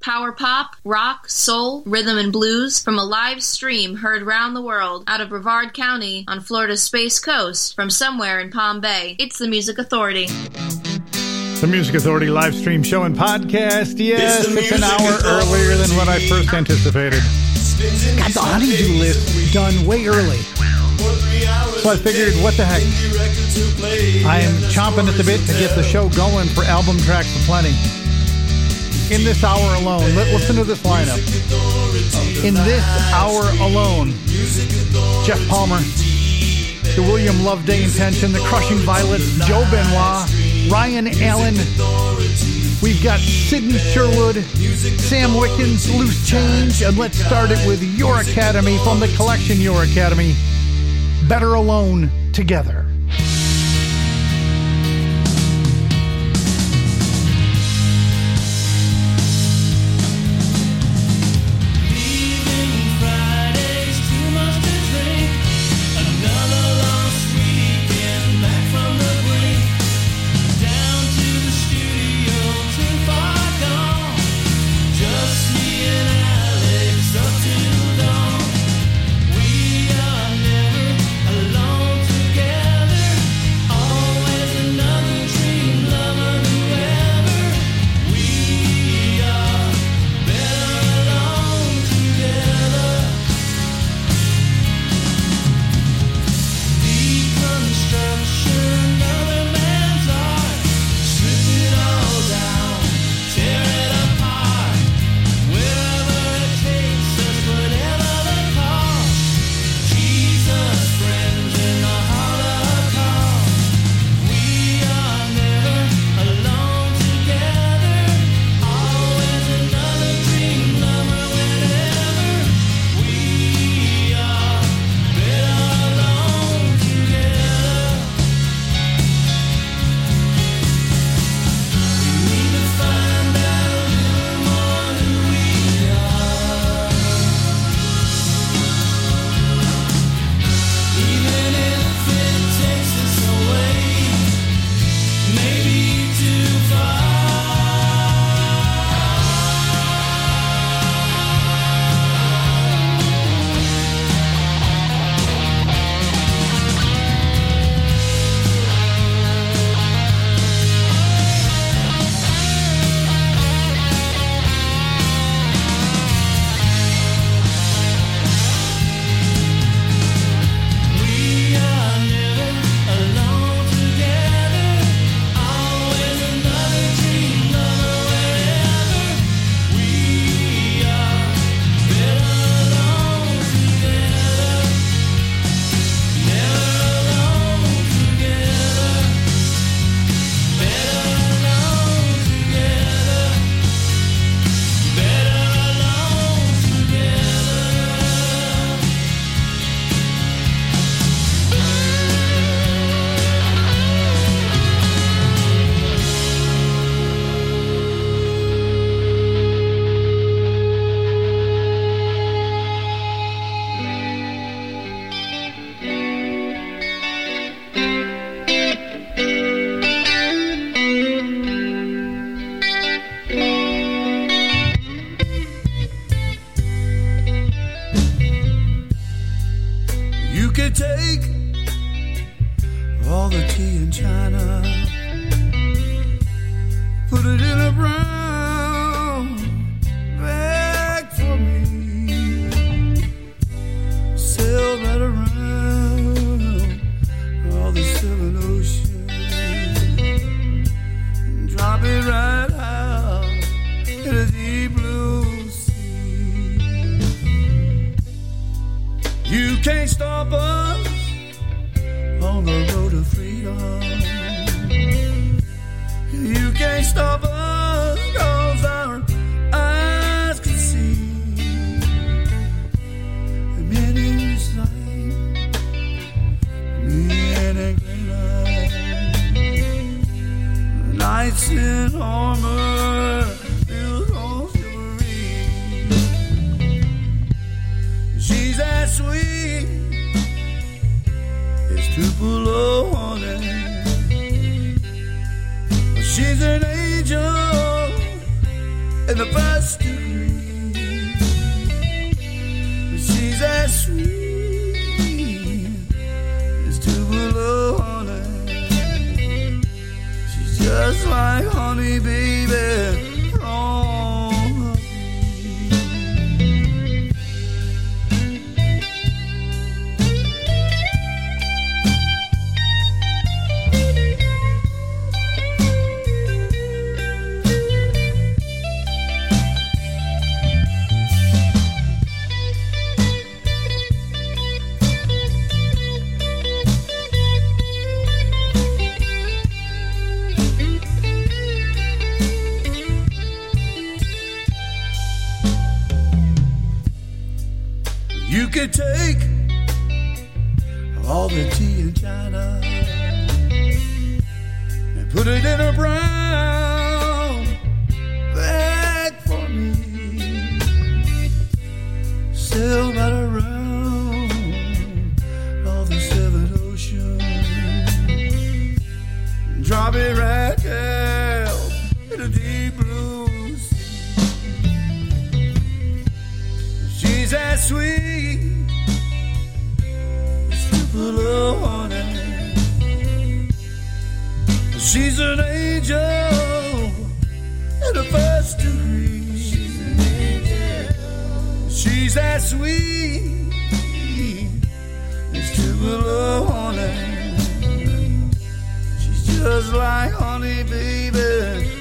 Power pop, rock, soul, rhythm, and blues from a live stream heard round the world out of Brevard County on Florida's Space Coast from somewhere in Palm Bay. It's the Music Authority. The Music Authority live stream show and podcast. Yes, it's, it's an hour Authority. earlier than what I first anticipated. Got the honeydew list done way early. So I figured, what the heck? I am chomping at the bit to get the show going for album tracks aplenty in this hour alone, listen to this lineup. In this hour alone, Jeff Palmer, the William Loveday Intention, the Crushing Violets, Joe Benoit, Ryan Allen. We've got Sidney Sherwood, Sam Wickens, Loose Change, and let's start it with Your Academy from the collection Your Academy. Better Alone Together. could take all the tea in China, put it in a brown. Could take all the tea in China and put it in a brown bag for me. Sail right around all the seven oceans, drop it right down in the deep blue sea. She's as sweet She's an angel in the first degree. She's an angel. She's that sweet as Tupelo honey. She's just like honey, baby.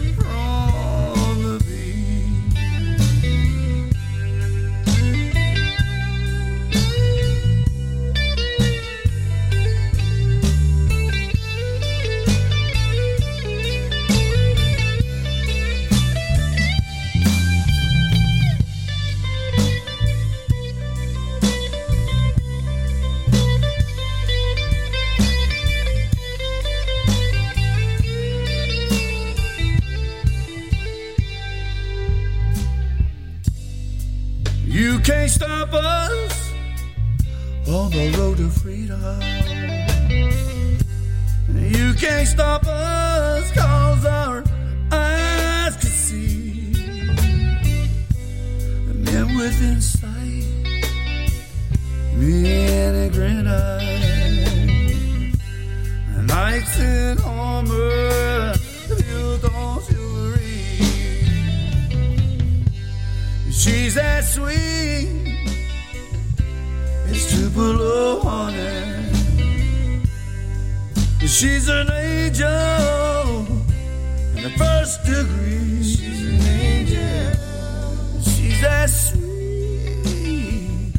Knights in armor, built on chivalry. She's that sweet. as Tupelo honey. She's an angel in the first degree. She's an angel. She's as sweet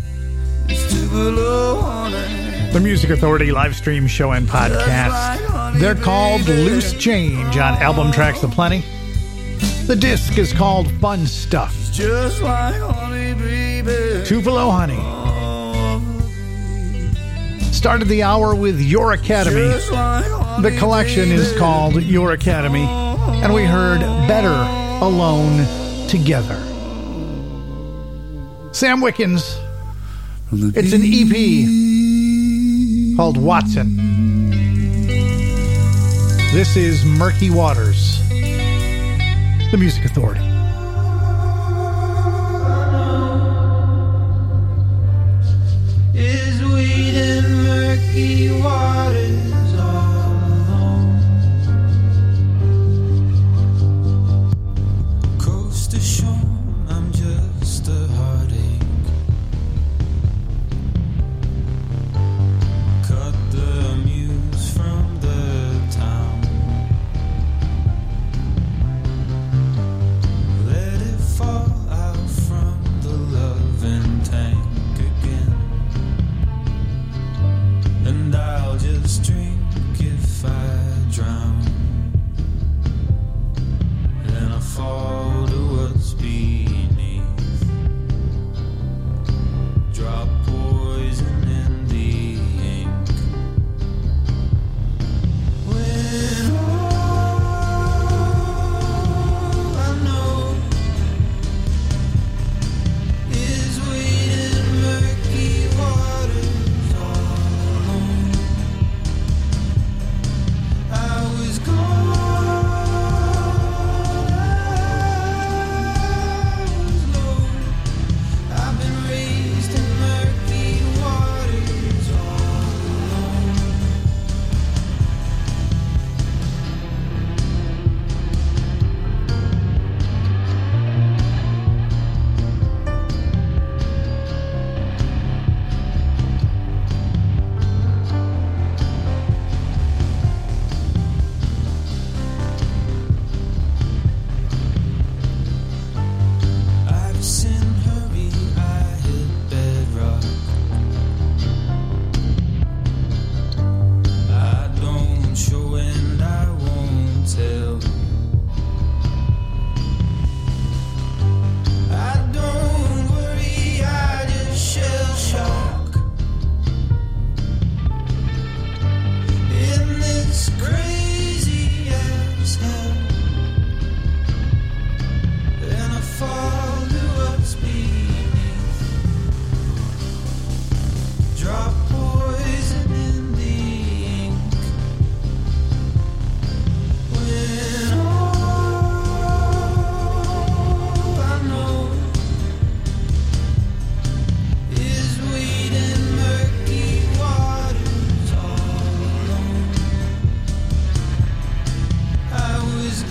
as Tupelo honey. The Music Authority live stream show and podcast. They're called Loose Change on album Tracks Aplenty. The disc is called Fun Stuff. Just like honey, baby. Tupelo Honey started the hour with Your Academy. The collection is called Your Academy, and we heard Better Alone Together. Sam Wickens. It's an EP called Watson. This is Murky Waters, the Music Authority. murky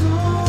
Oh.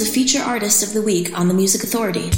the Feature Artist of the Week on the Music Authority.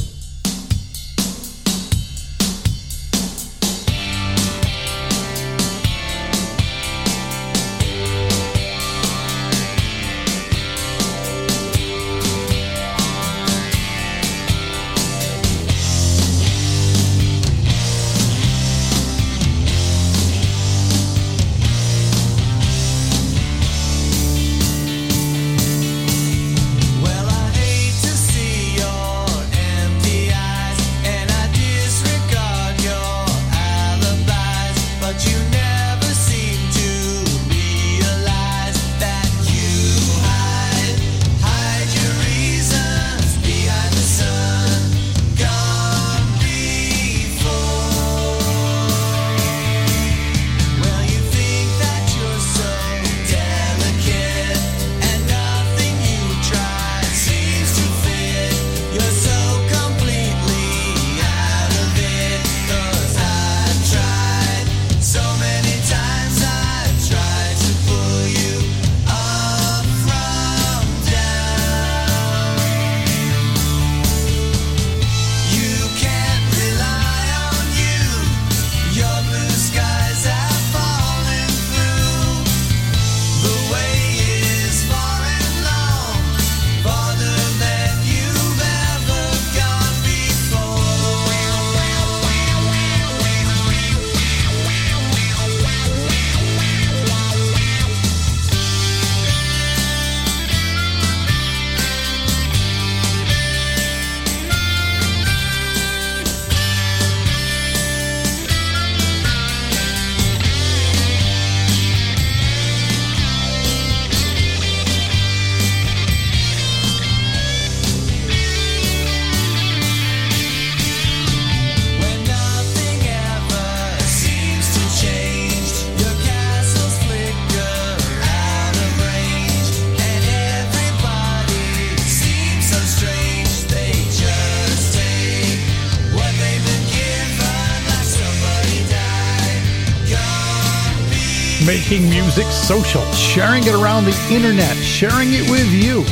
social, sharing it around the internet, sharing it with you.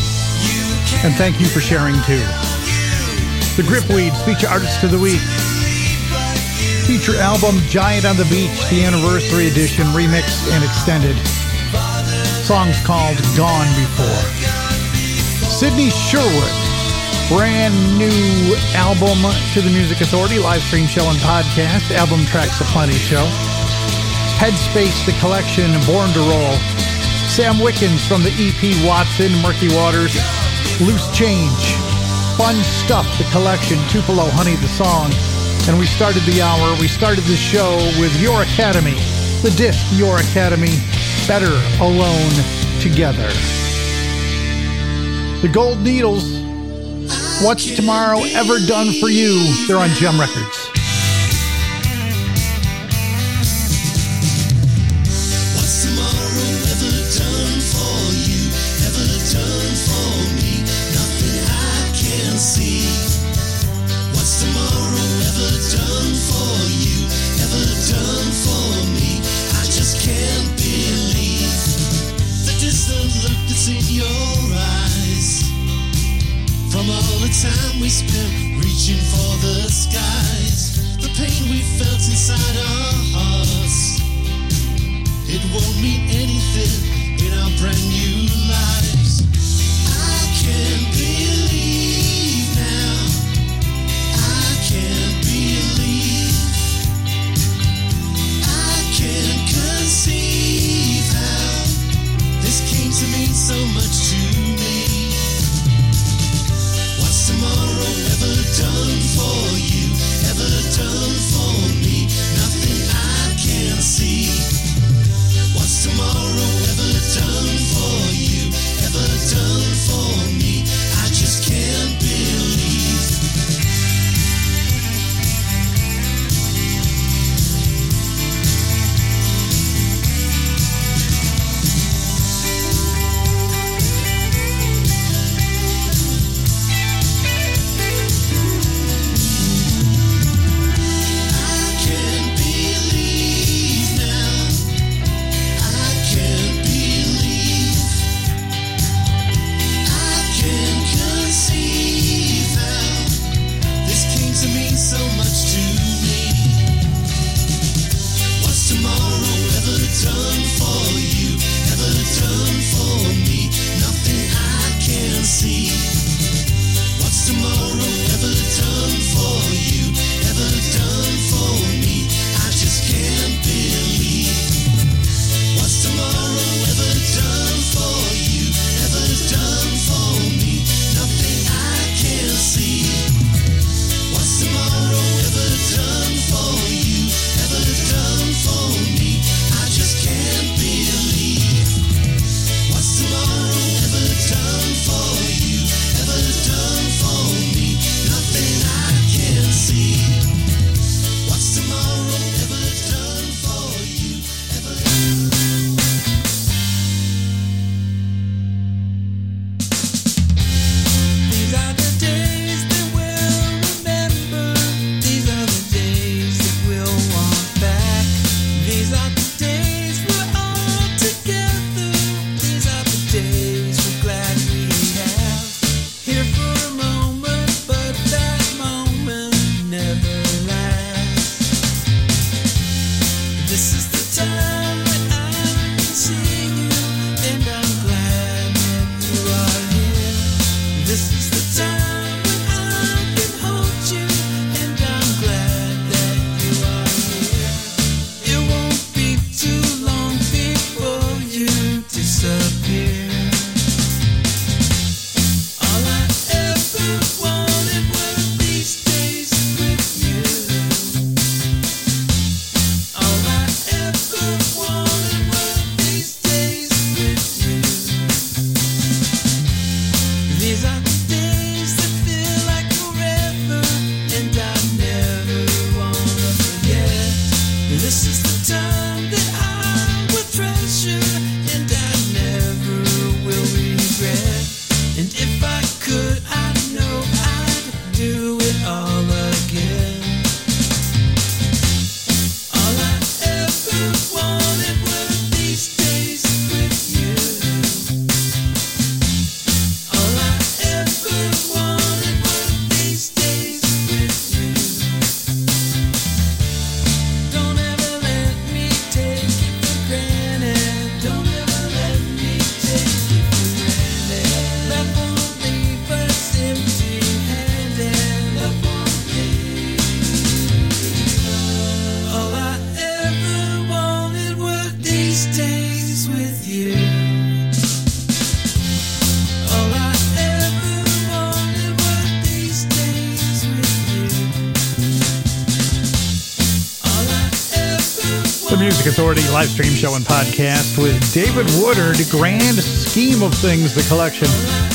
And thank you for sharing too. The Grip Weeds Feature Artist of the Week. Feature album Giant on the Beach, the anniversary edition, remixed and extended. Songs called Gone Before. Sydney Sherwood, brand new album to the Music Authority, live stream show and podcast, album tracks aplenty show. Headspace, The Collection, Born to Roll, Sam Wickens from the EP Watson, Murky Waters, Loose Change, Fun Stuff, The Collection, Tupelo Honey, The Song. And we started the hour, we started the show with Your Academy, the disc Your Academy, Better Alone Together. The Gold Needles, What's Tomorrow Ever Done For You? They're on Jem Records. Show and Podcast with David Woodard. Grand scheme of things, the collection.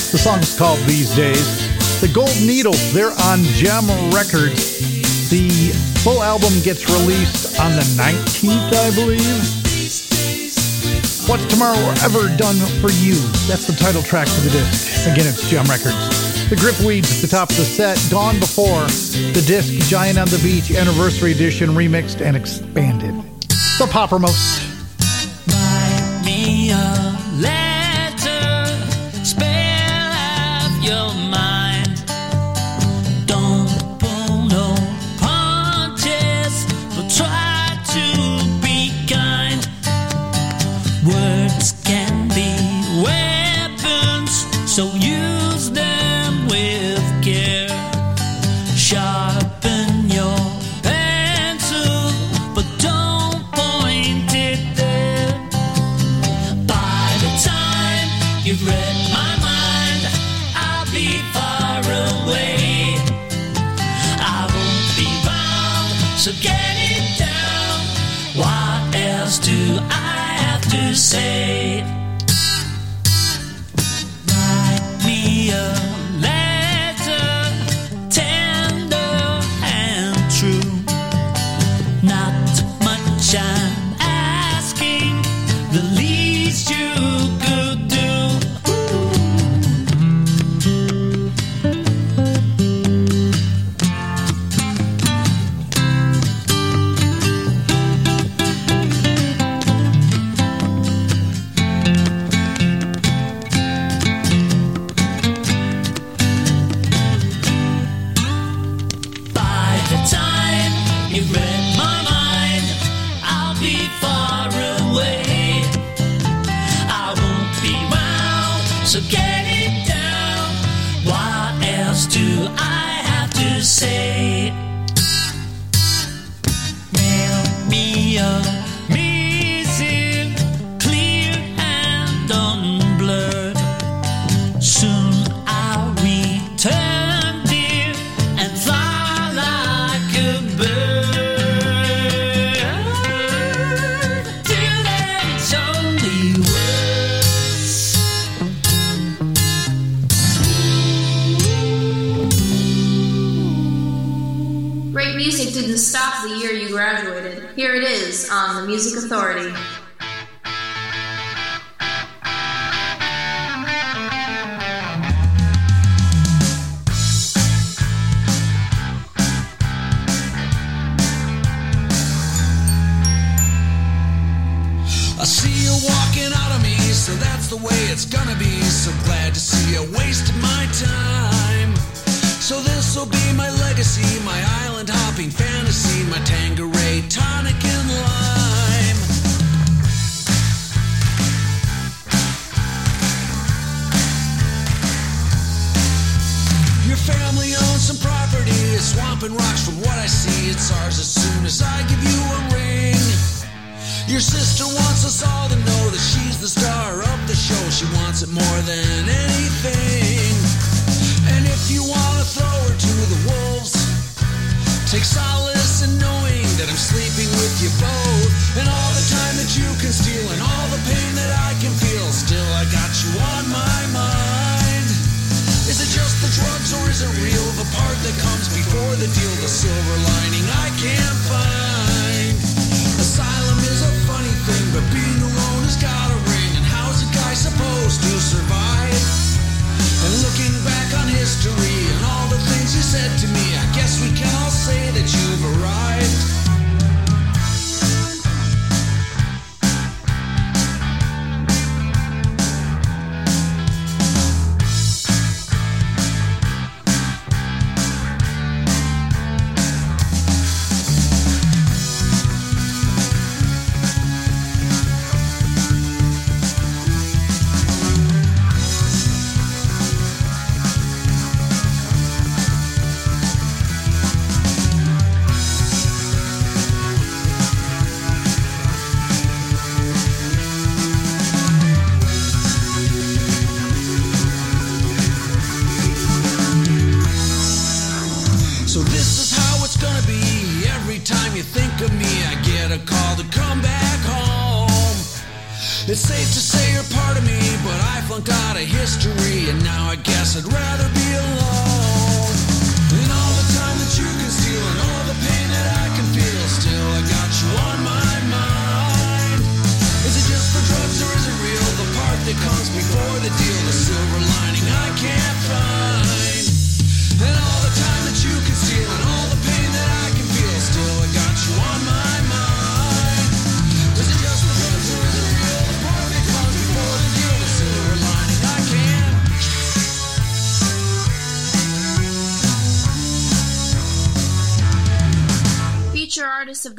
The song's called These Days. The Gold Needle, they're on Jem Records. The full album gets released on the 19th, I believe. What's Tomorrow Ever Done for You? That's the title track to the disc. Again, it's Jem Records. The Grip Weeds at the top of the set, Gone Before, the disc Giant on the Beach Anniversary Edition remixed and expanded. The Poppermost.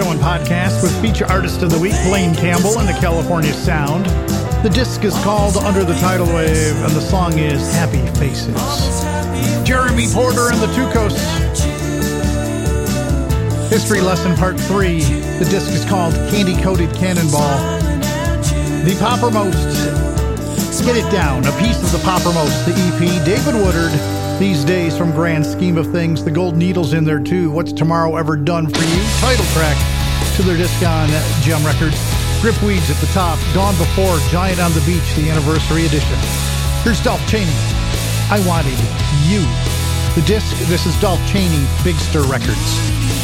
show and podcast with feature artist of the week, Blaine Campbell and the California Sound. The disc is called Under the Tidal Wave, and the song is Happy Faces. Jeremy Porter and the Tucos. History Lesson Part 3. The disc is called Candy Coated Cannonball. The Poppermost Spit It Down, a piece of the Poppermost, the EP, David Woodard. These days, from grand scheme of things, the gold needle's in there too. What's tomorrow ever done for you? Title track to their disc on Jem Records. Grip Weeds at the top, Dawn Before, Giant on the Beach, the anniversary edition. Here's Dolph Chaney. I wanted you. The disc, this is Dolph Chaney, Big Stir Records.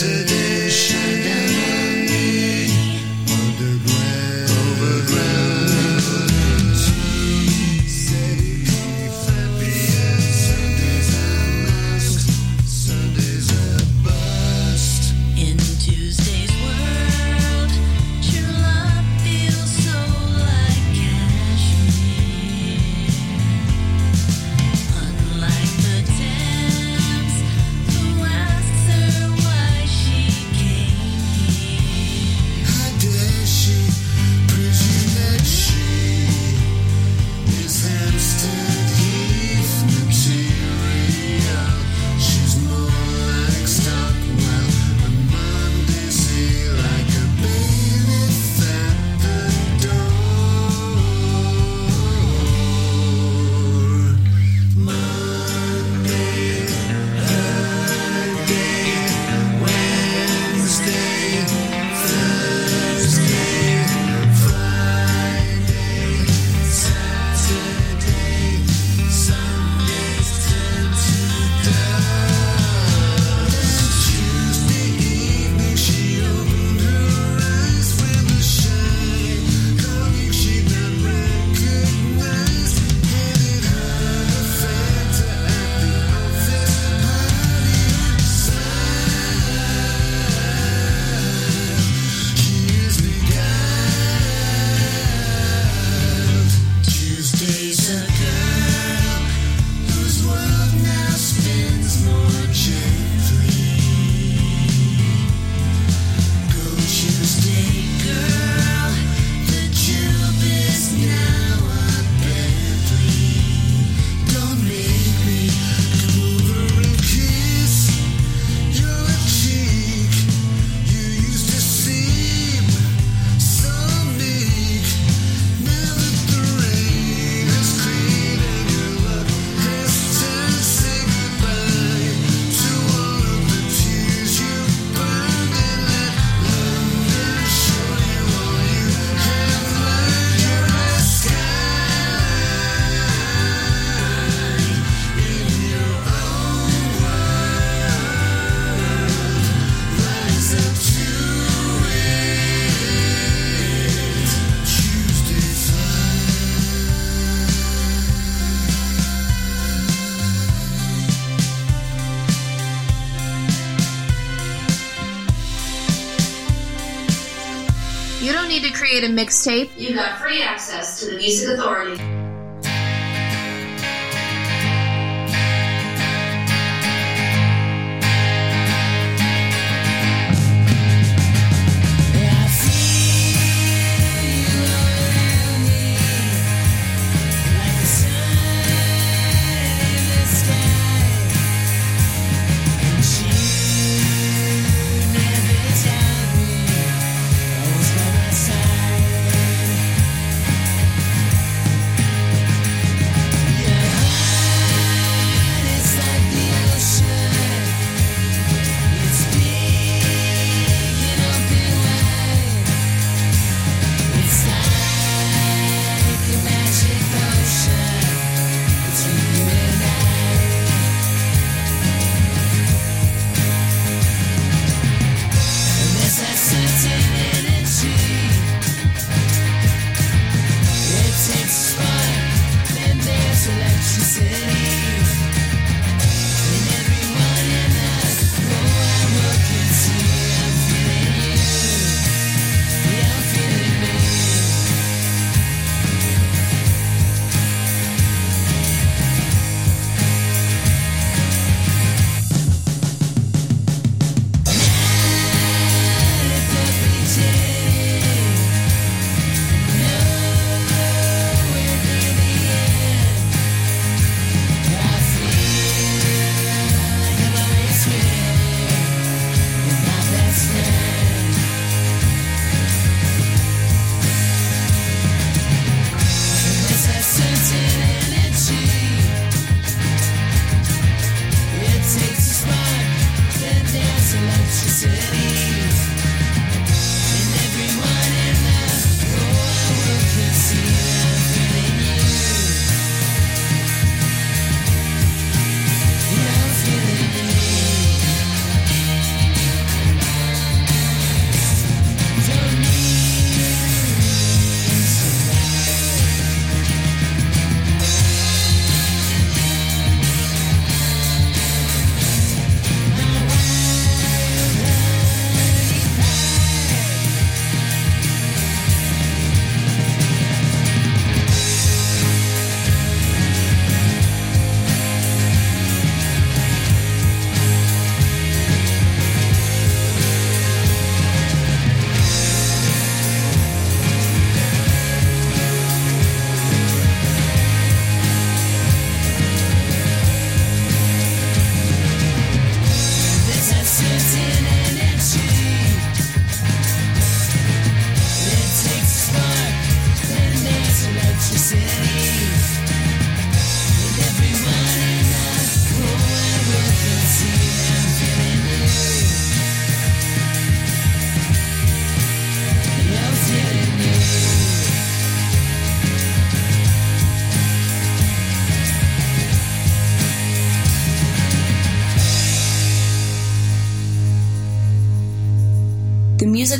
today. mixtape, you got free access to the Music Authority.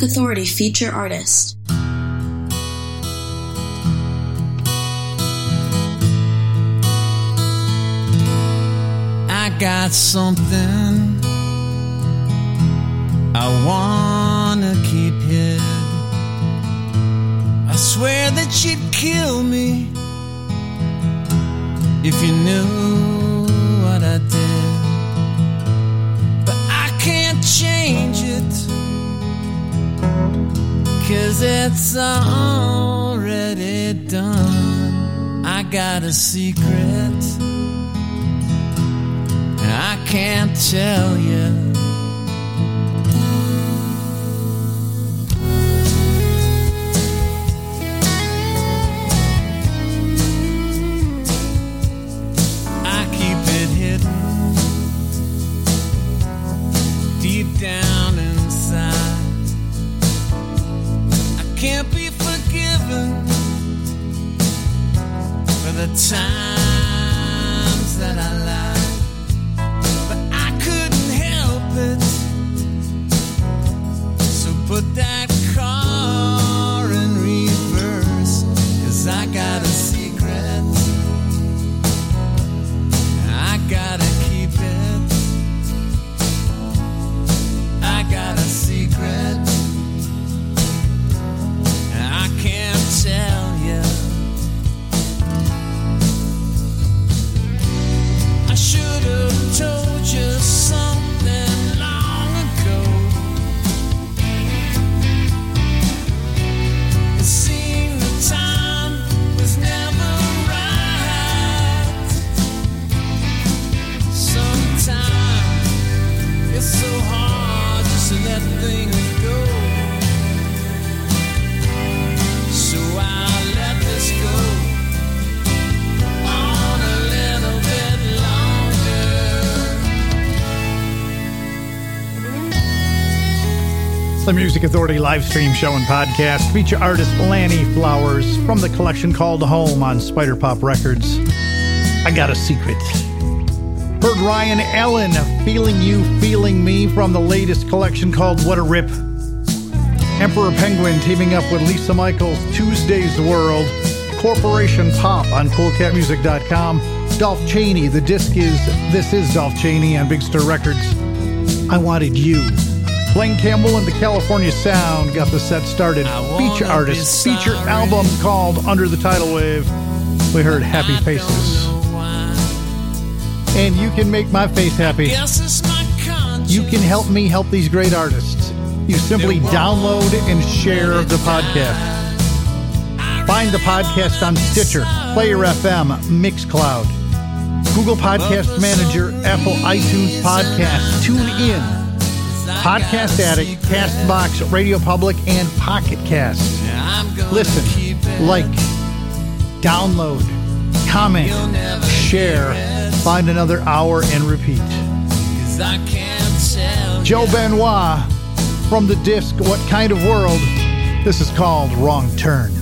Music Authority feature artist. I got something I wanna keep hid. I swear that you'd kill me if you knew cause it's already done. I got a secret. I can't tell you. Music Authority live stream show and podcast feature artist Lannie Flowers from the collection called Home on Spyder Pop Records. I got a secret. Heard Ryan Allen, Feeling You, Feeling Me from the latest collection called What a Rip. Emperor Penguin teaming up with Lisa Mychols, Tuesday's World. Corporation Pop on CoolCatMusic.com. Dolph Chaney, the disc is This Is Dolph Chaney on Big Stir Records. I Wanted You. Blaine Campbell and the California Sound got the set started. Feature artist, feature album called Under the Tidal Wave. We heard Happy Faces. don't know why. And you can make my face happy. Guess it's my conscience. You can help me help these great artists. You simply download and share the podcast. Find the podcast on Stitcher, Player FM, Mixcloud, Google Podcast Manager, Apple iTunes Podcast, Tune In, Podcast Addict, Castbox, Radio Public, and Pocket Cast. Listen, like, download, comment, share, find another hour and repeat. Joe. Benoit from the disc What Kind of World? This is called Wrong Turn.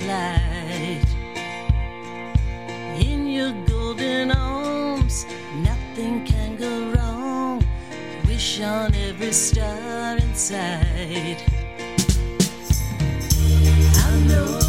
Flight. In your golden arms, nothing can go wrong. Wish on every star in sight. I know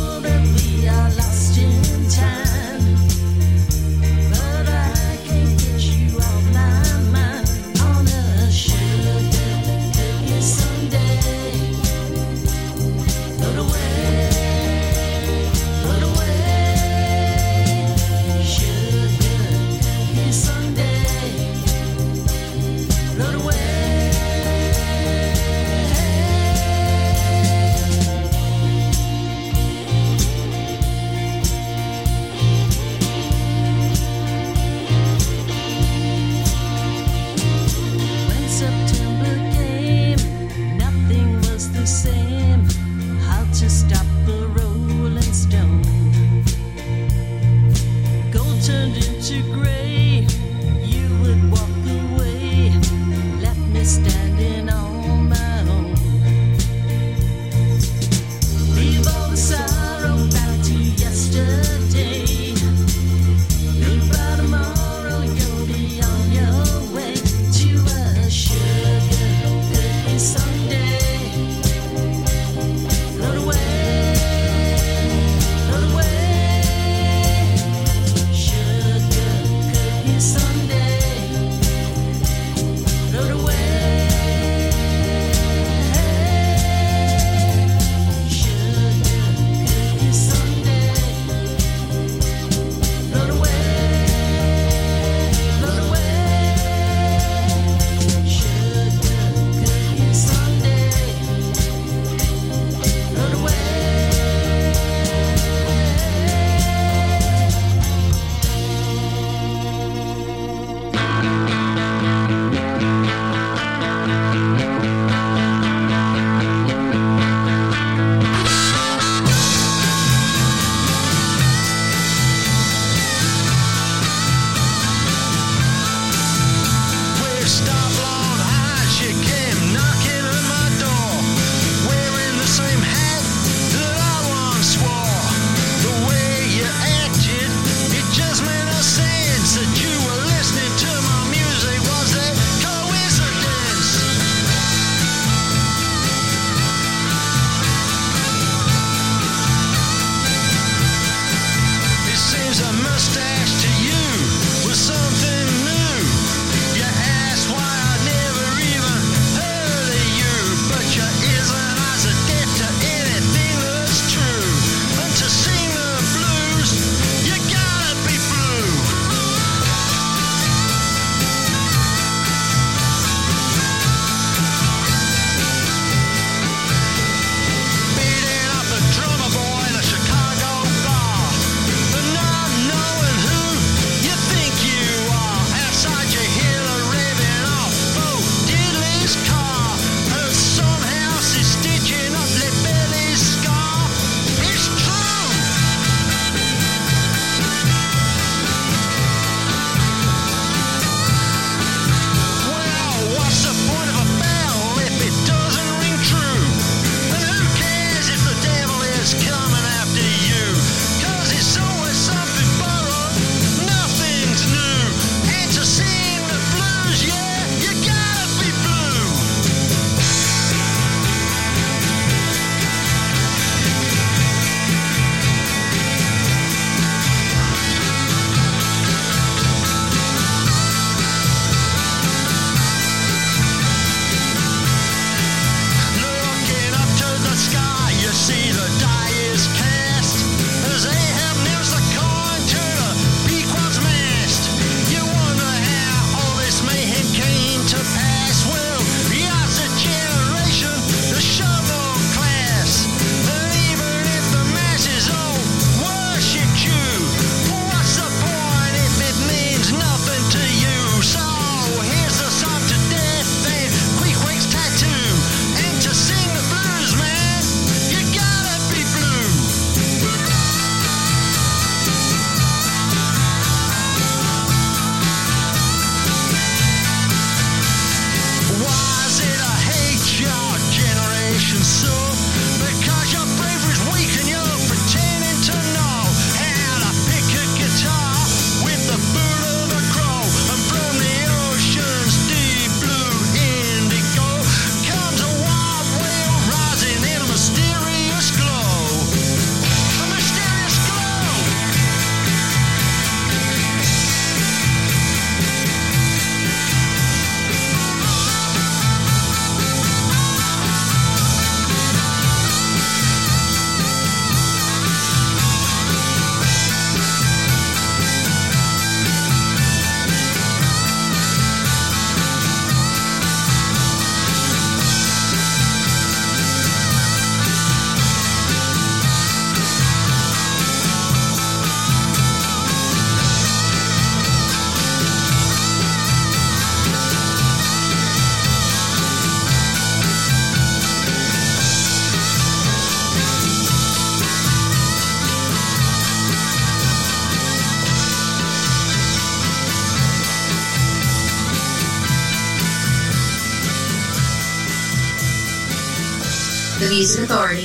Police Authority.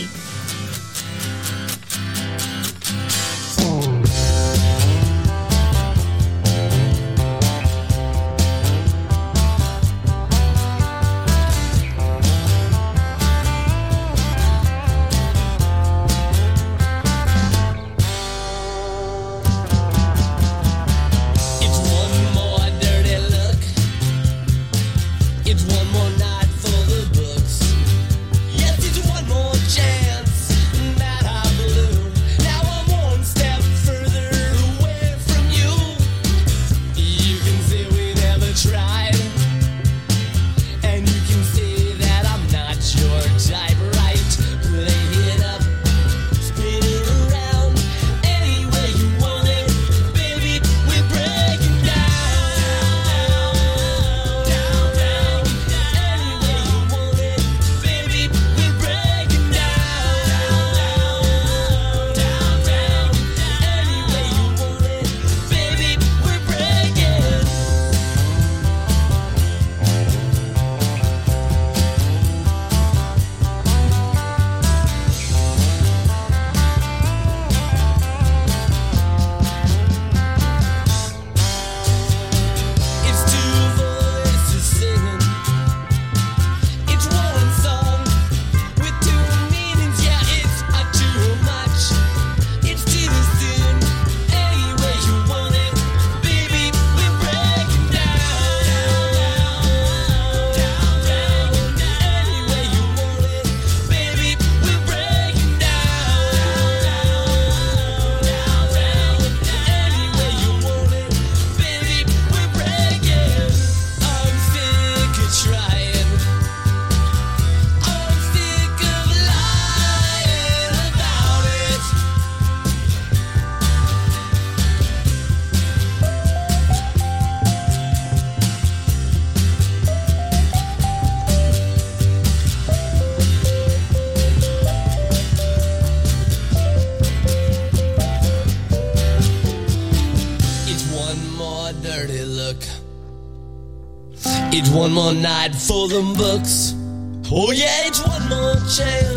One more night for them books. Oh yeah, it's one more chance.